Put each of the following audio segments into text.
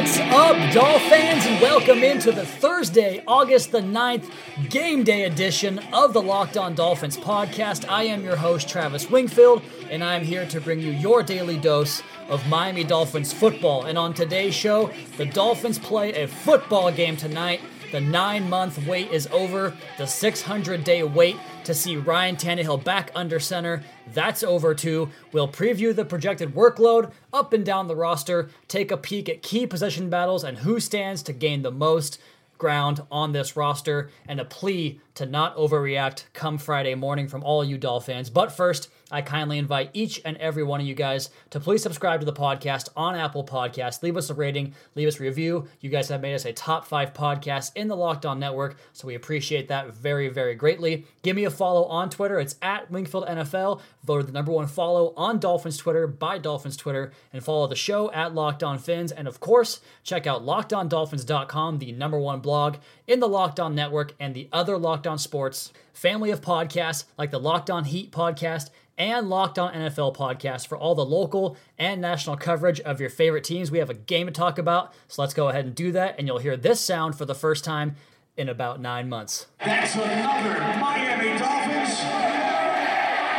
What's up, Dolphins, and welcome into the Thursday, August the 9th, game day edition of the Locked On Dolphins podcast. I am your host, Travis Wingfield, and I'm here to bring you your daily dose of Miami Dolphins football. And on today's show, the Dolphins play a football game tonight. The nine month wait is over. The 600 day wait to see Ryan Tannehill back under center. That's over too. We'll preview the projected workload up and down the roster, take a peek at key possession battles and who stands to gain the most ground on this roster, and a plea to not overreact come Friday morning from all you Doll fans. But first, I kindly invite each and every one of you guys to please subscribe to the podcast on Apple Podcasts. Leave us a rating, leave us a review. You guys have made us a top five podcast in the Locked On Network, so we appreciate that very, very greatly. Give me a follow on Twitter. It's at Wingfield NFL. Voted the number one follow on Dolphins Twitter by Dolphins Twitter, and follow the show at Locked On Phins. And of course, check out LockedOnDolphins.com, the number one blog in the Locked On Network and the other Locked On Sports family of podcasts like the Locked On Heat podcast and Locked On NFL podcast for all the local and national coverage of your favorite teams. We have a game to talk about, so let's go ahead and do that, and you'll hear this sound for the first time in about nine months. That's another Miami Dolphins.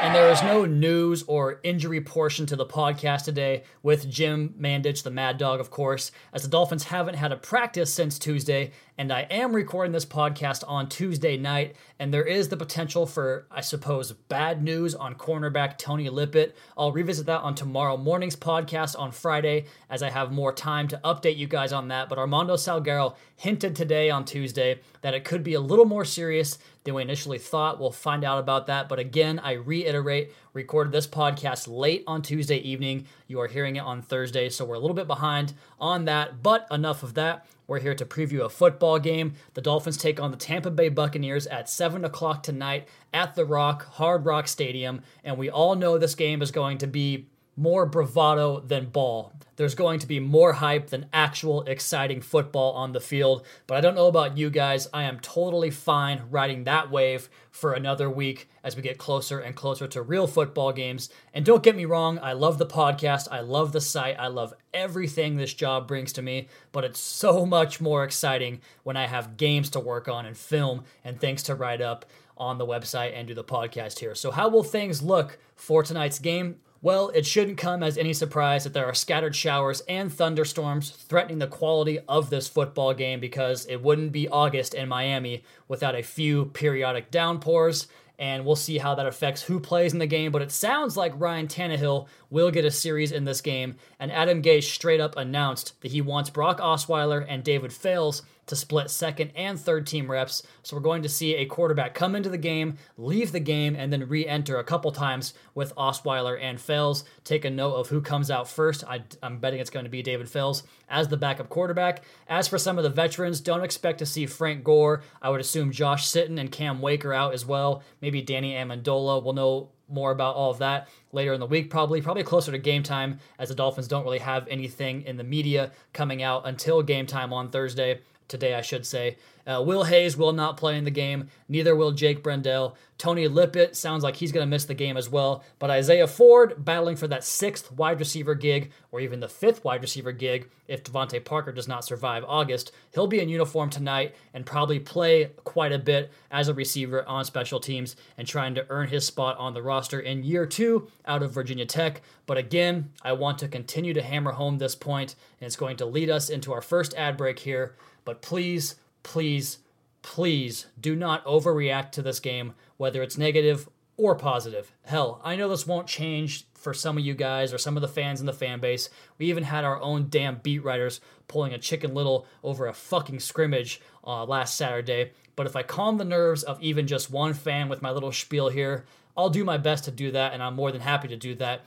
And there is no news or injury portion to the podcast today with Jim Mandich, the Mad Dog, of course, as the Dolphins haven't had a practice since Tuesday. And I am recording this podcast on Tuesday night, and there is the potential for, I suppose, bad news on cornerback Tony Lippett. I'll revisit that on tomorrow morning's podcast on Friday as I have more time to update you guys on that. But Armando Salguero hinted today on Tuesday that it could be a little more serious than we initially thought. We'll find out about that. But again, I reiterate, recorded this podcast late on Tuesday evening. You are hearing it on Thursday, so we're a little bit behind on that. But enough of that. We're here to preview a football game. The Dolphins take on the Tampa Bay Buccaneers at 7 o'clock tonight at the Rock, Hard Rock Stadium. And we all know this game is going to be more bravado than ball. There's going to be more hype than actual exciting football on the field. But I don't know about you guys. I am totally fine riding that wave for another week as we get closer and closer to real football games. And don't get me wrong, I love the podcast. I love the site. I love everything this job brings to me. But it's so much more exciting when I have games to work on and film and things to write up on the website and do the podcast here. So, how will things look for tonight's game? Well, it shouldn't come as any surprise that there are scattered showers and thunderstorms threatening the quality of this football game because it wouldn't be August in Miami without a few periodic downpours. And we'll see how that affects who plays in the game. But it sounds like Ryan Tannehill will get a series in this game. And Adam Gase straight up announced that he wants Brock Osweiler and David Fales to split second and third team reps. So we're going to see a quarterback come into the game, leave the game, and then re enter a couple times with Osweiler and Fales. Take a note of who comes out first. I, am betting it's going to be David Fales as the backup quarterback. As for some of the veterans, don't expect to see Frank Gore. I would assume Josh Sitton and Cam Wake are out as well. Maybe Danny Amendola. We'll know more about all of that later in the week, probably, probably closer to game time, as the Dolphins don't really have anything in the media coming out until game time on Thursday today, I should say. Uh, will Hayes will not play in the game. Neither will Jake Brendel. Tony Lippett sounds like he's going to miss the game as well. But Isaiah Ford battling for that sixth wide receiver gig, or even the fifth wide receiver gig, if DeVante Parker does not survive August. He'll be in uniform tonight and probably play quite a bit as a receiver on special teams and trying to earn his spot on the roster in year two out of Virginia Tech. But again, I want to continue to hammer home this point, and it's going to lead us into our first ad break here. But please, please, please do not overreact to this game, whether it's negative or positive. Hell, I know this won't change for some of you guys or some of the fans in the fan base. We even had our own damn beat writers pulling a chicken little over a fucking scrimmage uh, last Saturday. But if I calm the nerves of even just one fan with my little spiel here, I'll do my best to do that, and I'm more than happy to do that.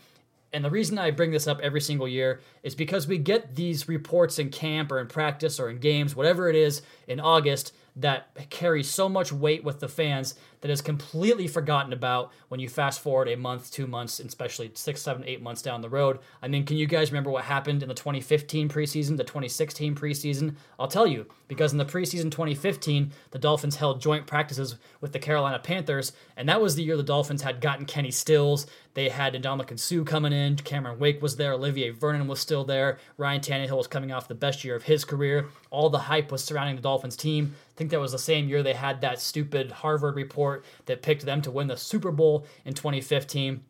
And the reason I bring this up every single year is because we get these reports in camp or in practice or in games, whatever it is, in August that carry so much weight with the fans that is completely forgotten about when you fast forward a month, two months, and especially six, seven, eight months down the road. I mean, can you guys remember what happened in the 2015 preseason, the 2016 preseason? I'll tell you, because in the preseason 2015, the Dolphins held joint practices with the Carolina Panthers, and that was the year the Dolphins had gotten Kenny Stills. They had Ndamukong Suh coming in, Cameron Wake was there, Olivier Vernon was still there, Ryan Tannehill was coming off the best year of his career. All the hype was surrounding the Dolphins team. I think that was the same year they had that stupid Harvard report that picked them to win the Super Bowl in 2015.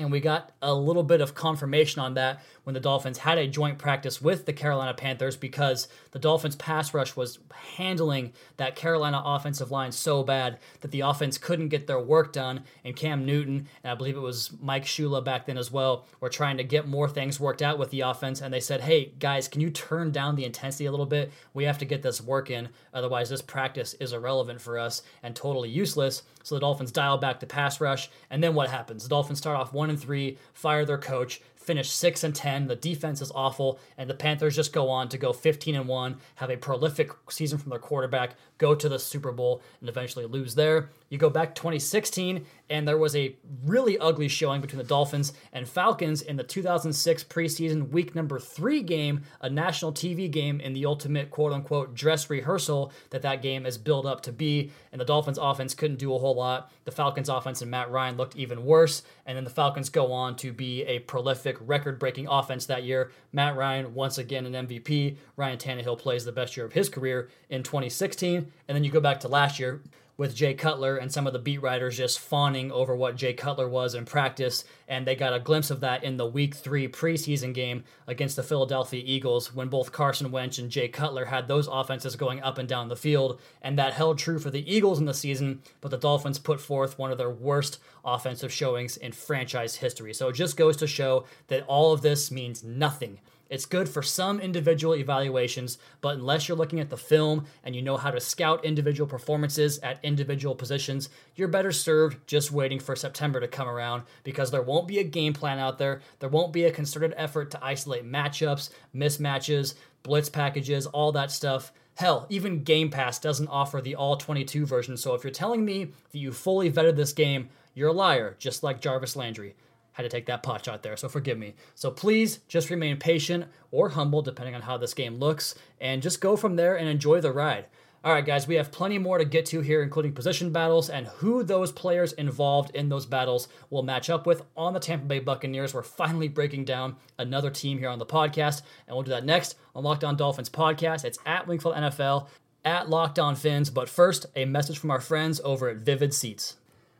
And we got a little bit of confirmation on that when the Dolphins had a joint practice with the Carolina Panthers because the Dolphins' pass rush was handling that Carolina offensive line so bad that the offense couldn't get their work done. And Cam Newton, and I believe it was Mike Shula back then as well, were trying to get more things worked out with the offense. And they said, hey, guys, can you turn down the intensity a little bit? We have to get this work in. Otherwise, this practice is irrelevant for us and totally useless. So the Dolphins dial back the pass rush. And then what happens? The Dolphins start off 1 and 3, fire their coach, finish 6 and 10. The defense is awful and the Panthers just go on to go 15 and 1, have a prolific season from their quarterback, go to the Super Bowl and eventually lose there. You go back 2016 and there was a really ugly showing between the Dolphins and Falcons in the 2006 preseason week number 3 game, a national TV game in the ultimate quote unquote dress rehearsal that that game is built up to be and the Dolphins offense couldn't do a whole lot. The Falcons offense and Matt Ryan looked even worse and then the Falcons go on to be a prolific record breaking offense that year. Matt Ryan, once again, an MVP. Ryan Tannehill plays the best year of his career in 2016. And then you go back to last year with Jay Cutler and some of the beat writers just fawning over what Jay Cutler was in practice. And they got a glimpse of that in the week three preseason game against the Philadelphia Eagles when both Carson Wentz and Jay Cutler had those offenses going up and down the field. And that held true for the Eagles in the season, but the Dolphins put forth one of their worst offensive showings in franchise history. So it just goes to show that all of this means nothing it's good for some individual evaluations, but unless you're looking at the film and you know how to scout individual performances at individual positions, you're better served just waiting for September to come around because there won't be a game plan out there. There won't be a concerted effort to isolate matchups, mismatches, blitz packages, all that stuff. Hell, even Game Pass doesn't offer the all 22 version, so if you're telling me that you fully vetted this game, you're a liar, just like Jarvis Landry had to take that pot shot there, so forgive me. So please just remain patient or humble, depending on how this game looks, and just go from there and enjoy the ride. All right, guys, we have plenty more to get to here, including position battles and who those players involved in those battles will match up with on the Tampa Bay Buccaneers. We're finally breaking down another team here on the podcast, and we'll do that next on Locked On Dolphins podcast. It's at Wingfield NFL, at Locked On Phins. But first, a message from our friends over at Vivid Seats.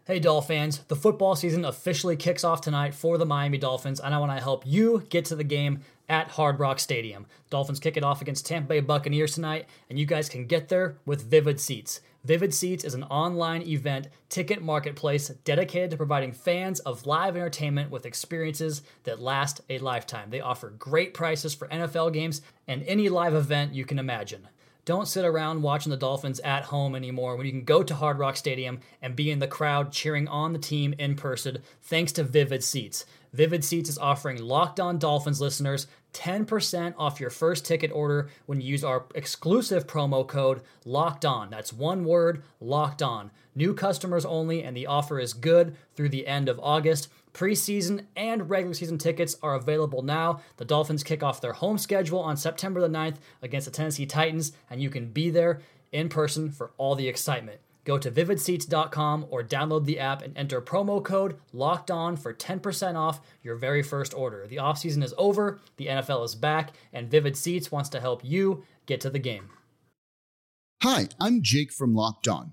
Hey, Doll fans, the football season officially kicks off tonight for the Miami Dolphins, and I want to help you get to the game at Hard Rock Stadium. Dolphins kick it off against Tampa Bay Buccaneers tonight, and you guys can get there with Vivid Seats. Vivid Seats is an online event ticket marketplace dedicated to providing fans of live entertainment with experiences that last a lifetime. They offer great prices for NFL games and any live event you can imagine. Don't sit around watching the Dolphins at home anymore when you can go to Hard Rock Stadium and be in the crowd cheering on the team in person thanks to Vivid Seats. Vivid Seats is offering Locked On Dolphins listeners 10% off your first ticket order when you use our exclusive promo code Locked On. That's one word, Locked On. New customers only, and the offer is good through the end of August. Preseason and regular season tickets are available now. The Dolphins kick off their home schedule on September the 9th against the Tennessee Titans, and you can be there in person for all the excitement. Go to vividseats.com or download the app and enter promo code locked on for 10% off your very first order. The offseason is over, the NFL is back, and Vivid Seats wants to help you get to the game. Hi, I'm Jake from Locked On.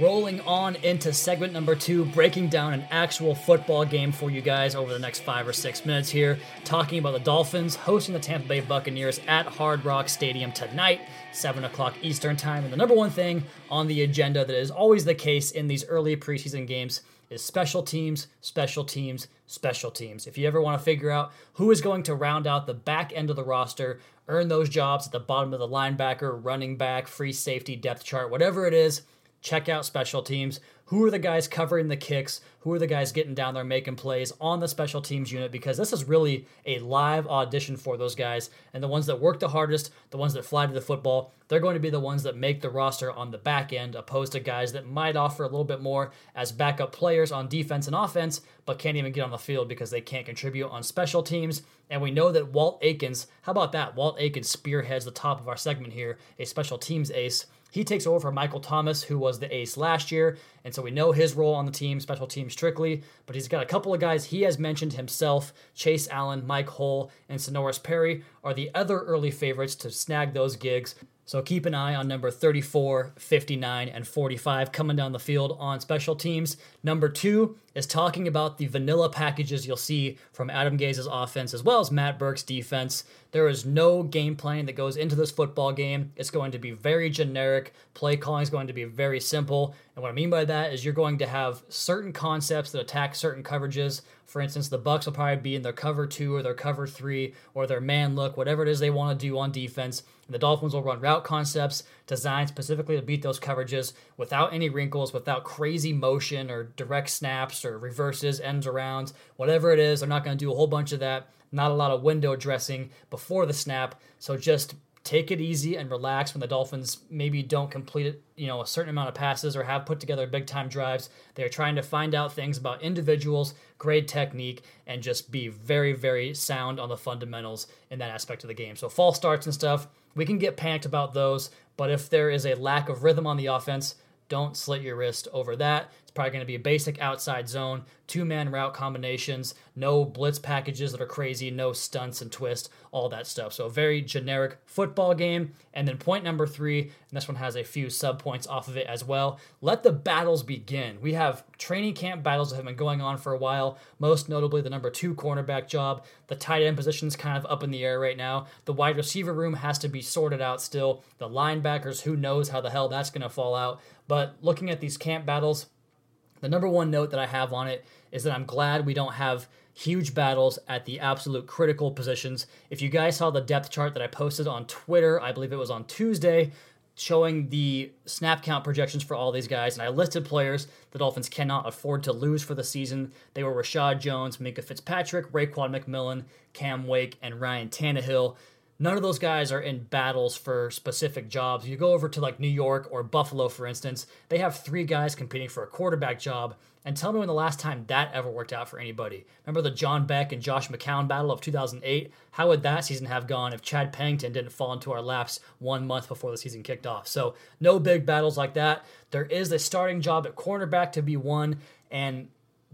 Rolling on into segment number two, breaking down an actual football game for you guys over the next five or six minutes here. Talking about the Dolphins hosting the Tampa Bay Buccaneers at Hard Rock Stadium tonight, 7 o'clock Eastern Time. And the number one thing on the agenda that is always the case in these early preseason games is special teams, special teams, special teams. If you ever want to figure out who is going to round out the back end of the roster, earn those jobs at the bottom of the linebacker, running back, free safety, depth chart, whatever it is check out special teams. Who are the guys covering the kicks? Who are the guys getting down there making plays on the special teams unit? Because this is really a live audition for those guys. And the ones that work the hardest, the ones that fly to the football, they're going to be the ones that make the roster on the back end, opposed to guys that might offer a little bit more as backup players on defense and offense, but can't even get on the field because they can't contribute on special teams. And we know that Walt Aikens, how about that? Walt Aikens spearheads the top of our segment here, a special teams ace. He takes over for Michael Thomas, who was the ace last year, and so we know his role on the team, special team strictly. But he's got a couple of guys he has mentioned himself. Chase Allen, Mike Hull, and Senorise Perry are the other early favorites to snag those gigs. So keep an eye on number 34, 59, and 45 coming down the field on special teams. Number two is talking about the vanilla packages you'll see from Adam Gase's offense as well as Matt Burke's defense. There is no game plan that goes into this football game. It's going to be very generic. Play calling is going to be very simple. And what I mean by that is you're going to have certain concepts that attack certain coverages. For instance, the Bucks will probably be in their cover two or their cover three or their man look, whatever it is they want to do on defense. And the Dolphins will run route concepts designed specifically to beat those coverages without any wrinkles, without crazy motion or direct snaps or reverses, ends arounds, whatever it is. They're not going to do a whole bunch of that. Not a lot of window dressing before the snap. So just take it easy and relax when the Dolphins maybe don't complete you know, a certain amount of passes or have put together big time drives. They're trying to find out things about individuals, grade technique, and just be very, very sound on the fundamentals in that aspect of the game. So false starts and stuff, we can get panicked about those, but if there is a lack of rhythm on the offense, don't slit your wrist over that. Probably going to be a basic outside zone, two man route combinations, no blitz packages that are crazy, no stunts and twists, all that stuff. So, a very generic football game. And then, point number three, and this one has a few sub points off of it as well. Let the battles begin. We have training camp battles that have been going on for a while, most notably the number two cornerback job. The tight end position is kind of up in the air right now. The wide receiver room has to be sorted out still. The linebackers, who knows how the hell that's going to fall out. But looking at these camp battles, the number one note that I have on it is that I'm glad we don't have huge battles at the absolute critical positions. If you guys saw the depth chart that I posted on Twitter, I believe it was on Tuesday, showing the snap count projections for all these guys, and I listed players the Dolphins cannot afford to lose for the season. They were Reshad Jones, Minkah Fitzpatrick, Raekwon McMillan, Cam Wake, and Ryan Tannehill. None of those guys are in battles for specific jobs. You go over to like New York or Buffalo, for instance, they have three guys competing for a quarterback job. And tell me when the last time that ever worked out for anybody. Remember the John Beck and Josh McCown battle of 2008? How would that season have gone if Chad Pennington didn't fall into our laps one month before the season kicked off? So, no big battles like that. There is a starting job at cornerback to be won. And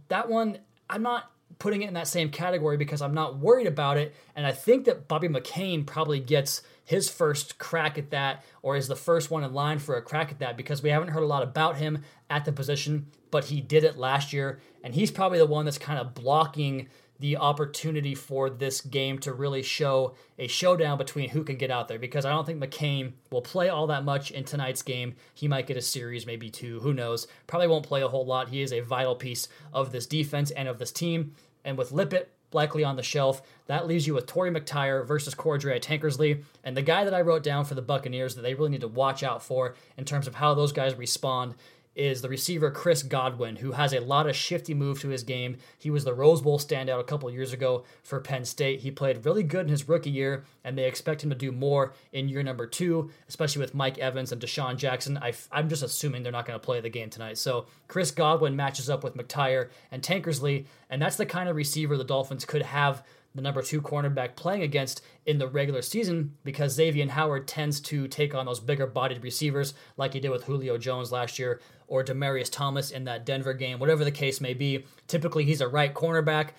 that one, I'm not putting it in that same category because I'm not worried about it. And I think that Bobby McCain probably gets his first crack at that or is the first one in line for a crack at that because we haven't heard a lot about him at the position, but he did it last year. And he's probably the one that's kind of blocking the opportunity for this game to really show a showdown between who can get out there because I don't think McCain will play all that much in tonight's game. He might get a series, maybe two, who knows. Probably won't play a whole lot. He is a vital piece of this defense and of this team. And with Lippett likely on the shelf, that leaves you with Torry McTyer versus Cordrea Tankersley. And the guy that I wrote down for the Buccaneers that they really need to watch out for in terms of how those guys respond is the receiver Chris Godwin, who has a lot of shifty move to his game. He was the Rose Bowl standout a couple years ago for Penn State. He played really good in his rookie year, and they expect him to do more in year number two, especially with Mike Evans and DeSean Jackson. I, am just assuming they're not going to play the game tonight. So Chris Godwin matches up with McTyer and Tankersley, and that's the kind of receiver the Dolphins could have the number two cornerback playing against in the regular season because Xavier Howard tends to take on those bigger bodied receivers like he did with Julio Jones last year or Demaryius Thomas in that Denver game, whatever the case may be. Typically, he's a right cornerback,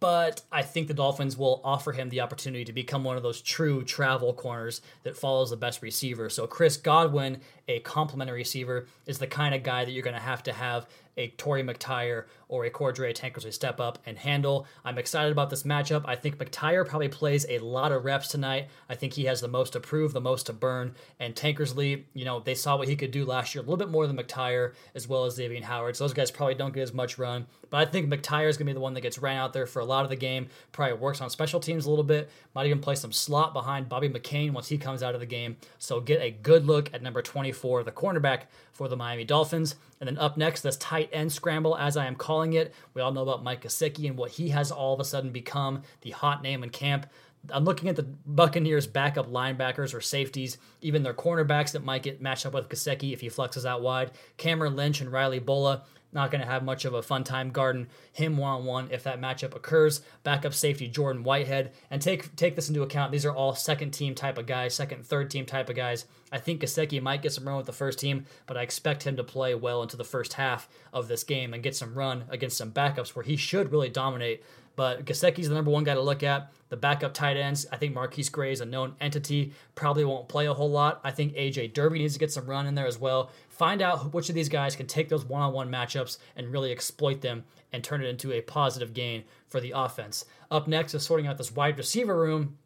but I think the Dolphins will offer him the opportunity to become one of those true travel corners that follows the best receiver. So, Chris Godwin, a complementary receiver, is the kind of guy that you're going to have to have a Torry McTyer or a Cordrea Tankersley step up and handle. I'm excited about this matchup. I think McTyer probably plays a lot of reps tonight. I think he has the most to prove, the most to burn. And Tankersley, you know, they saw what he could do last year, a little bit more than McTyer, as well as Xavier Howard. So those guys probably don't get as much run. But I think McTyer is going to be the one that gets ran out there for a lot of the game. Probably works on special teams a little bit. Might even play some slot behind Bobby McCain once he comes out of the game. So get a good look at number 24, the cornerback for the Miami Dolphins. And then up next, this tight end scramble, as I am calling it. We all know about Mike Gesicki and what he has all of a sudden become the hot name in camp. I'm looking at the Buccaneers' backup linebackers or safeties, even their cornerbacks that might get matched up with Gesicki if he flexes out wide. Cameron Lynch and Riley Bullough not going to have much of a fun time guarding him one on one if that matchup occurs. Backup safety Jordan Whitehead, and take take this into account. These are all second team type of guys, second, third team type of guys. I think Gesicki might get some run with the first team, but I expect him to play well into the first half of this game and get some run against some backups where he should really dominate but Gesicki's the number one guy to look at. The backup tight ends, I think MarQueis Gray is a known entity, probably won't play a whole lot. I think AJ Derby needs to get some run in there as well. Find out which of these guys can take those one on one matchups and really exploit them and turn it into a positive gain for the offense. Up next is sorting out this wide receiver room.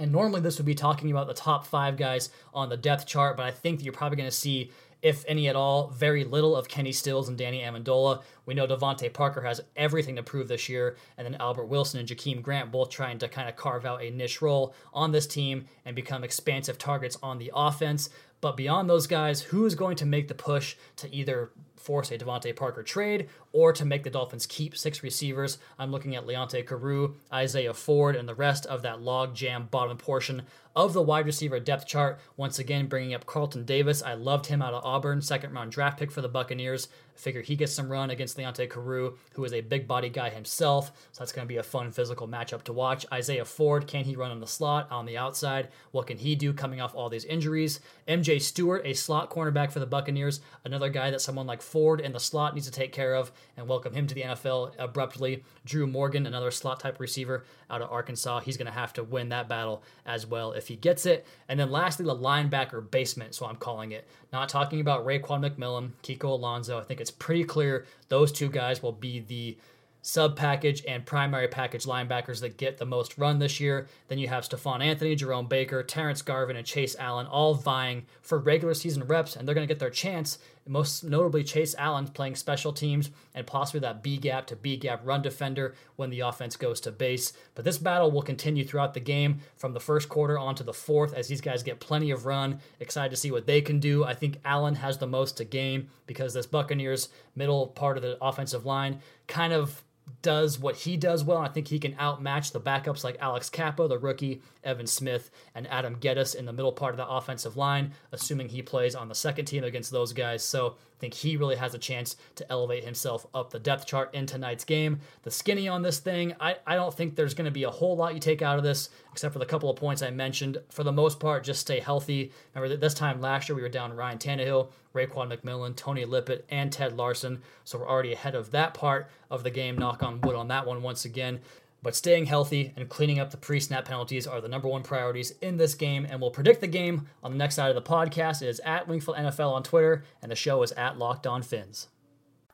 And normally this would be talking about the top five guys on the depth chart, but I think that you're probably going to see if any at all, very little of Kenny Stills and Danny Amendola. We know DeVante Parker has everything to prove this year, and then Albert Wilson and Jakeem Grant both trying to kind of carve out a niche role on this team and become expansive targets on the offense. But beyond those guys, who is going to make the push to either force a DeVante Parker trade or to make the Dolphins keep six receivers. I'm looking at Leonte Carroo, Isaiah Ford, and the rest of that logjam bottom portion of the wide receiver depth chart. Once again, bringing up Carlton Davis. I loved him out of Auburn, second round draft pick for the Buccaneers. Figure he gets some run against Leonte Carroo, who is a big body guy himself. So that's going to be a fun physical matchup to watch. Isaiah Ford, can he run on the slot, on the outside? What can he do coming off all these injuries? MJ Stewart, a slot cornerback for the Buccaneers, another guy that someone like Ford in the slot needs to take care of and welcome him to the NFL abruptly. Drew Morgan, another slot type receiver out of Arkansas, he's going to have to win that battle as well if he gets it. And then lastly, the linebacker basement, so I'm calling it. Not talking about Raekwon McMillan, Kiko Alonso. I think it's pretty clear those two guys will be the sub package and primary package linebackers that get the most run this year. Then you have Stephone Anthony, Jerome Baker, Terrence Garvin, and Chase Allen all vying for regular season reps, and they're going to get their chance. Most notably, Chase Allen playing special teams and possibly that B gap to B gap run defender when the offense goes to base. But this battle will continue throughout the game from the first quarter on to the fourth as these guys get plenty of run. Excited to see what they can do. I think Allen has the most to gain because this Buccaneers middle part of the offensive line kind of does what he does well. I think he can outmatch the backups like Alex Cappa, the rookie, Evan Smith, and Adam Gettis in the middle part of the offensive line, assuming he plays on the second team against those guys. So I think he really has a chance to elevate himself up the depth chart in tonight's game. The skinny on this thing, I, I don't think there's going to be a whole lot you take out of this, except for the couple of points I mentioned. For the most part, just stay healthy. Remember that this time last year we were down Ryan Tannehill, Raekwon McMillan, Tony Lippett, and Ted Larsen. So we're already ahead of that part of the game. Knock on wood on that one once again. But staying healthy and cleaning up the pre snap penalties are the number one priorities in this game. And we'll predict the game on the next side of the podcast. It is at Wingfield NFL on Twitter, and the show is at Locked On Phins.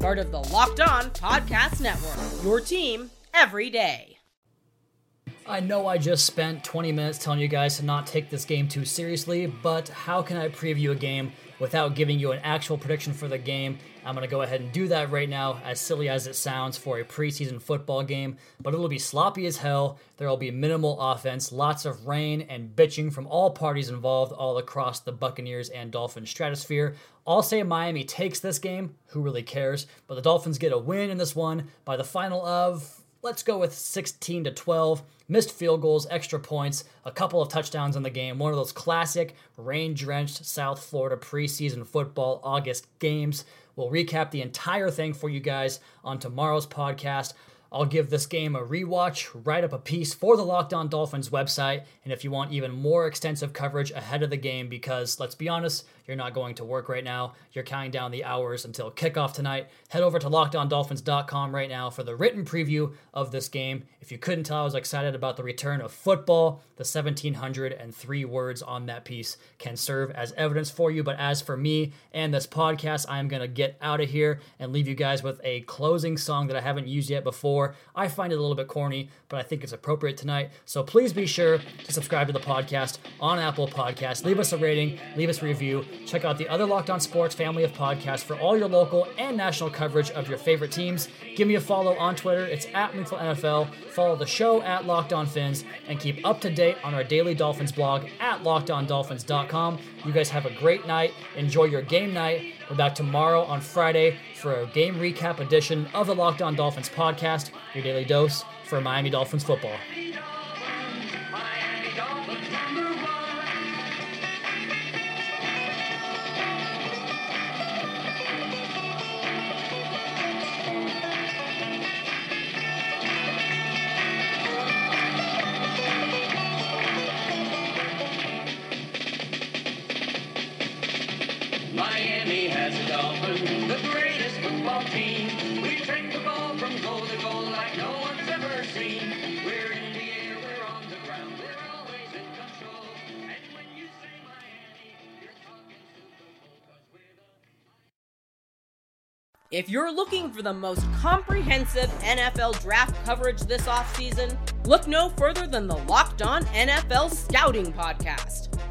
part of the Locked On Podcast Network. Your team every day. I know I just spent 20 minutes telling you guys to not take this game too seriously, but how can I preview a game without giving you an actual prediction for the game? I'm going to go ahead and do that right now, as silly as it sounds for a preseason football game, but it'll be sloppy as hell. There will be minimal offense, lots of rain and bitching from all parties involved all across the Buccaneers and Dolphins stratosphere. I'll say Miami takes this game. Who really cares? But the Dolphins get a win in this one by the final of, let's go with 16 to 12 missed field goals, extra points, a couple of touchdowns in the game. One of those classic rain drenched South Florida preseason football August games. We'll recap the entire thing for you guys on tomorrow's podcast. I'll give this game a rewatch, write up a piece for the Locked On Dolphins website, and if you want even more extensive coverage ahead of the game, because let's be honest, you're not going to work right now. You're counting down the hours until kickoff tonight. Head over to lockedondolphins.com right now for the written preview of this game. If you couldn't tell, I was excited about the return of football. The 1703 words on that piece can serve as evidence for you. But as for me and this podcast, I'm going to get out of here and leave you guys with a closing song that I haven't used yet before. I find it a little bit corny, but I think it's appropriate tonight. So please be sure to subscribe to the podcast on Apple Podcasts. Leave us a rating, leave us a review. Check out the other Locked On Sports family of podcasts for all your local and national coverage of your favorite teams. Give me a follow on Twitter. It's at Wingfield NFL. Follow the show at Locked On Phins and keep up to date on our daily Dolphins blog at lockedondolphins.com. You guys have a great night. Enjoy your game night. We're back tomorrow on Friday for a game recap edition of the Locked On Dolphins podcast, your daily dose for Miami Dolphins football. Miami has a dolphin, the greatest football team. We train the ball from goal to goal like no one's ever seen. We're in the air, we're on the ground, we're always in control. And when you say Miami, you're talking Super Bowl 'cause we're the If you're looking for the most comprehensive NFL draft coverage this offseason, look no further than the Locked On NFL Scouting Podcast.